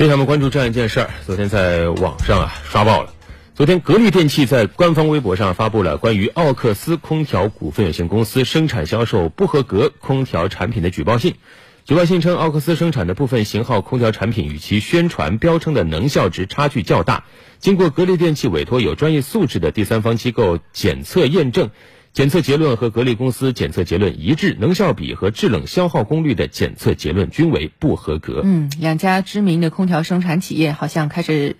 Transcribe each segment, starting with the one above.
接下来我们关注这样一件事儿，昨天在网上啊刷爆了。昨天，格力电器在官方微博上发布了关于奥克斯空调股份有限公司生产销售不合格空调产品的举报信。举报信称，奥克斯生产的部分型号空调产品与其宣传标称的能效值差距较大。经过格力电器委托有专业素质的第三方机构检测验证，检测结论和格力公司检测结论一致，能效比和制冷消耗功率的检测结论均为不合格。嗯，两家知名的空调生产企业好像开始。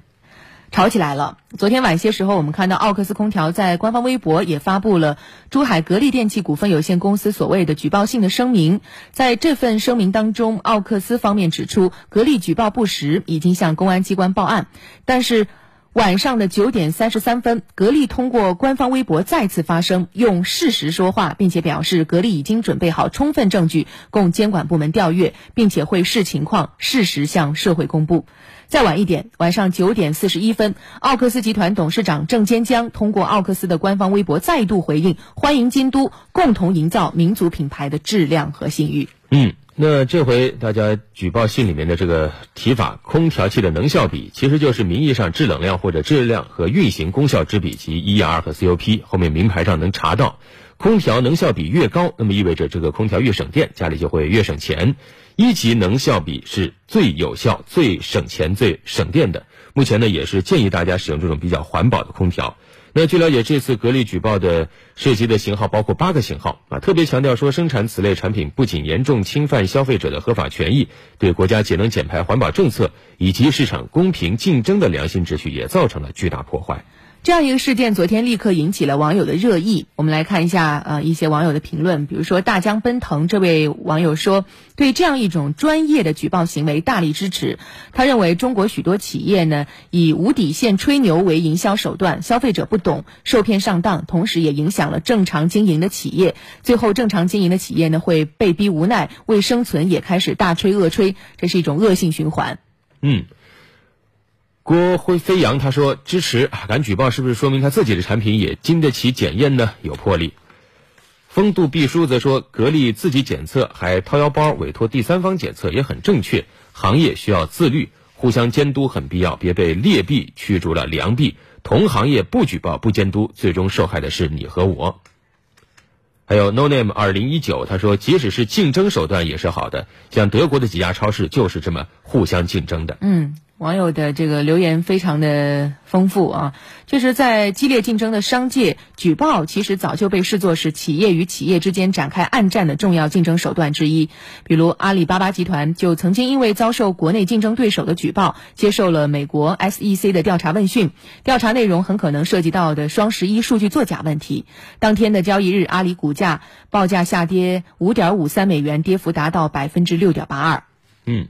吵起来了。昨天晚些时候，我们看到奥克斯空调在官方微博也发布了珠海格力电器股份有限公司所谓的举报性的声明。在这份声明当中，奥克斯方面指出，格力举报不实，已经向公安机关报案。但是晚上的九点三十三分，格力通过官方微博再次发声，用事实说话，并且表示格力已经准备好充分证据供监管部门调阅，并且会视情况适时向社会公布。再晚一点，晚上九点四十一分，奥克斯集团董事长郑坚江通过奥克斯的官方微博再度回应，欢迎京都共同营造民族品牌的质量和信誉。嗯，那这回大家举报信里面的这个提法，空调器的能效比，其实就是名义上制冷量或者质量和运行功效之比及 ER 和 COP，后面名牌上能查到。空调能效比越高，那么意味着这个空调越省电，家里就会越省钱。一级能效比是最有效、最省钱、最省电的。目前呢，也是建议大家使用这种比较环保的空调。那据了解，这次格力举报的涉及的型号包括八个型号啊，特别强调说，生产此类产品不仅严重侵犯消费者的合法权益，对国家节能减排环保政策以及市场公平竞争的良性秩序也造成了巨大破坏。这样一个事件，昨天立刻引起了网友的热议。我们来看一下，呃，一些网友的评论。比如说，大江奔腾这位网友说，对这样一种专业的举报行为大力支持。他认为，中国许多企业呢，以无底线吹牛为营销手段，消费者不懂，受骗上当，同时也影响了正常经营的企业。最后，正常经营的企业呢，会被逼无奈，为生存也开始大吹恶吹，这是一种恶性循环。嗯。郭辉飞扬他说支持啊敢举报是不是说明他自己的产品也经得起检验呢？有魄力。风度必书则说格力自己检测还掏腰包委托第三方检测也很正确，行业需要自律，互相监督很必要，别被劣币驱逐了良币。同行业不举报不监督，最终受害的是你和我。还有 No Name 二零一九他说即使是竞争手段也是好的，像德国的几家超市就是这么互相竞争的。嗯。网友的这个留言非常的丰富啊，就是在激烈竞争的商界，举报其实早就被视作是企业与企业之间展开暗战的重要竞争手段之一。比如阿里巴巴集团就曾经因为遭受国内竞争对手的举报，接受了美国 SEC 的调查问讯，调查内容很可能涉及到的双十一数据作假问题。当天的交易日，阿里股价报价下跌五点五三美元，跌幅达到百分之六点八二。嗯，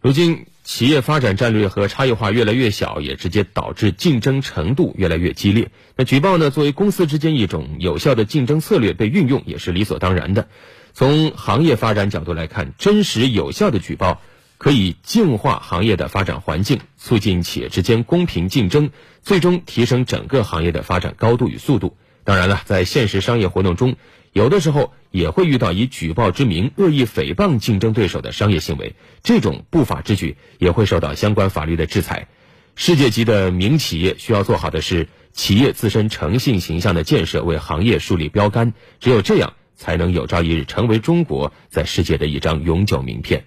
如今。企业发展战略和差异化越来越小，也直接导致竞争程度越来越激烈。那举报呢，作为公司之间一种有效的竞争策略被运用，也是理所当然的。从行业发展角度来看，真实有效的举报可以净化行业的发展环境，促进企业之间公平竞争，最终提升整个行业的发展高度与速度。当然了，在现实商业活动中，有的时候也会遇到以举报之名恶意诽谤竞争对手的商业行为，这种不法之举也会受到相关法律的制裁。世界级的名企业需要做好的是企业自身诚信形象的建设，为行业树立标杆。只有这样，才能有朝一日成为中国在世界的一张永久名片。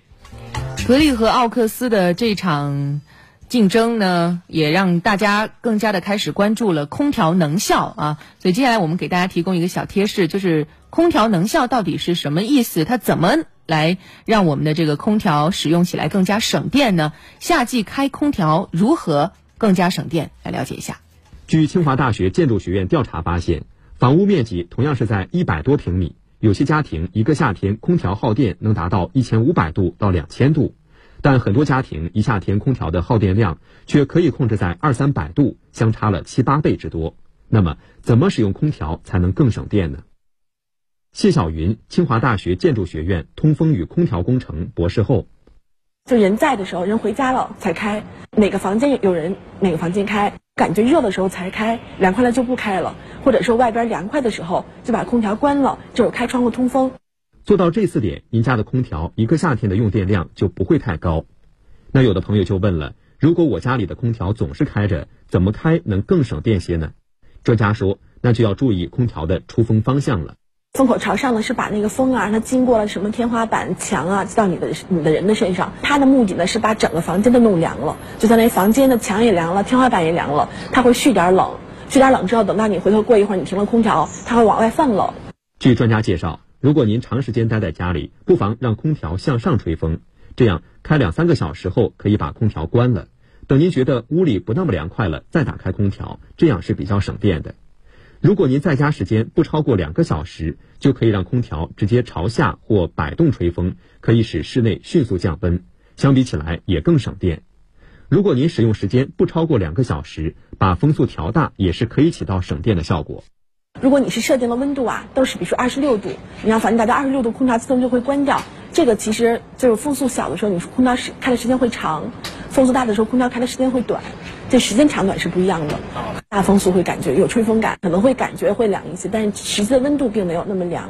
格力和奥克斯的这场。竞争呢，也让大家更加的开始关注了空调能效啊。所以接下来我们给大家提供一个小贴士，就是空调能效到底是什么意思？它怎么来让我们的这个空调使用起来更加省电呢？夏季开空调如何更加省电？来了解一下。据清华大学建筑学院调查发现，房屋面积同样是在一百多平米，有些家庭一个夏天空调耗电能达到一千五百度到两千度。但很多家庭一夏天空调的耗电量却可以控制在二三百度，相差了七八倍之多。那么，怎么使用空调才能更省电呢？谢晓云，清华大学建筑学院通风与空调工程博士后。就人在的时候，人回家了才开，哪个房间有人哪个房间开，感觉热的时候才开，凉快了就不开了，或者说外边凉快的时候就把空调关了，就是开窗户通风。做到这四点，您家的空调一个夏天的用电量就不会太高。那有的朋友就问了，如果我家里的空调总是开着，怎么开能更省电些呢？专家说，那就要注意空调的出风方向了。风口朝上呢，是把那个风啊，它经过了什么天花板、墙啊，到你的你的人的身上。它的目的呢，是把整个房间都弄凉了，就相当于房间的墙也凉了，天花板也凉了，它会蓄点冷，蓄点冷之后，等到你回头过一会儿，你停了空调，它会往外放冷。据专家介绍，如果您长时间待在家里，不妨让空调向上吹风，这样开两三个小时后可以把空调关了。等您觉得屋里不那么凉快了，再打开空调，这样是比较省电的。如果您在家时间不超过两个小时，就可以让空调直接朝下或摆动吹风，可以使室内迅速降温，相比起来也更省电。如果您使用时间不超过两个小时，把风速调大也是可以起到省电的效果。如果你是设定的温度啊，都是比如说二十六度，你让房间达到二十六度，空调自动就会关掉。这个其实就是风速小的时候，你空调时开的时间会长；风速大的时候，空调开的时间会短。这时间长短是不一样的。大风速会感觉有吹风感，可能会感觉会凉一些，但是实际的温度并没有那么凉。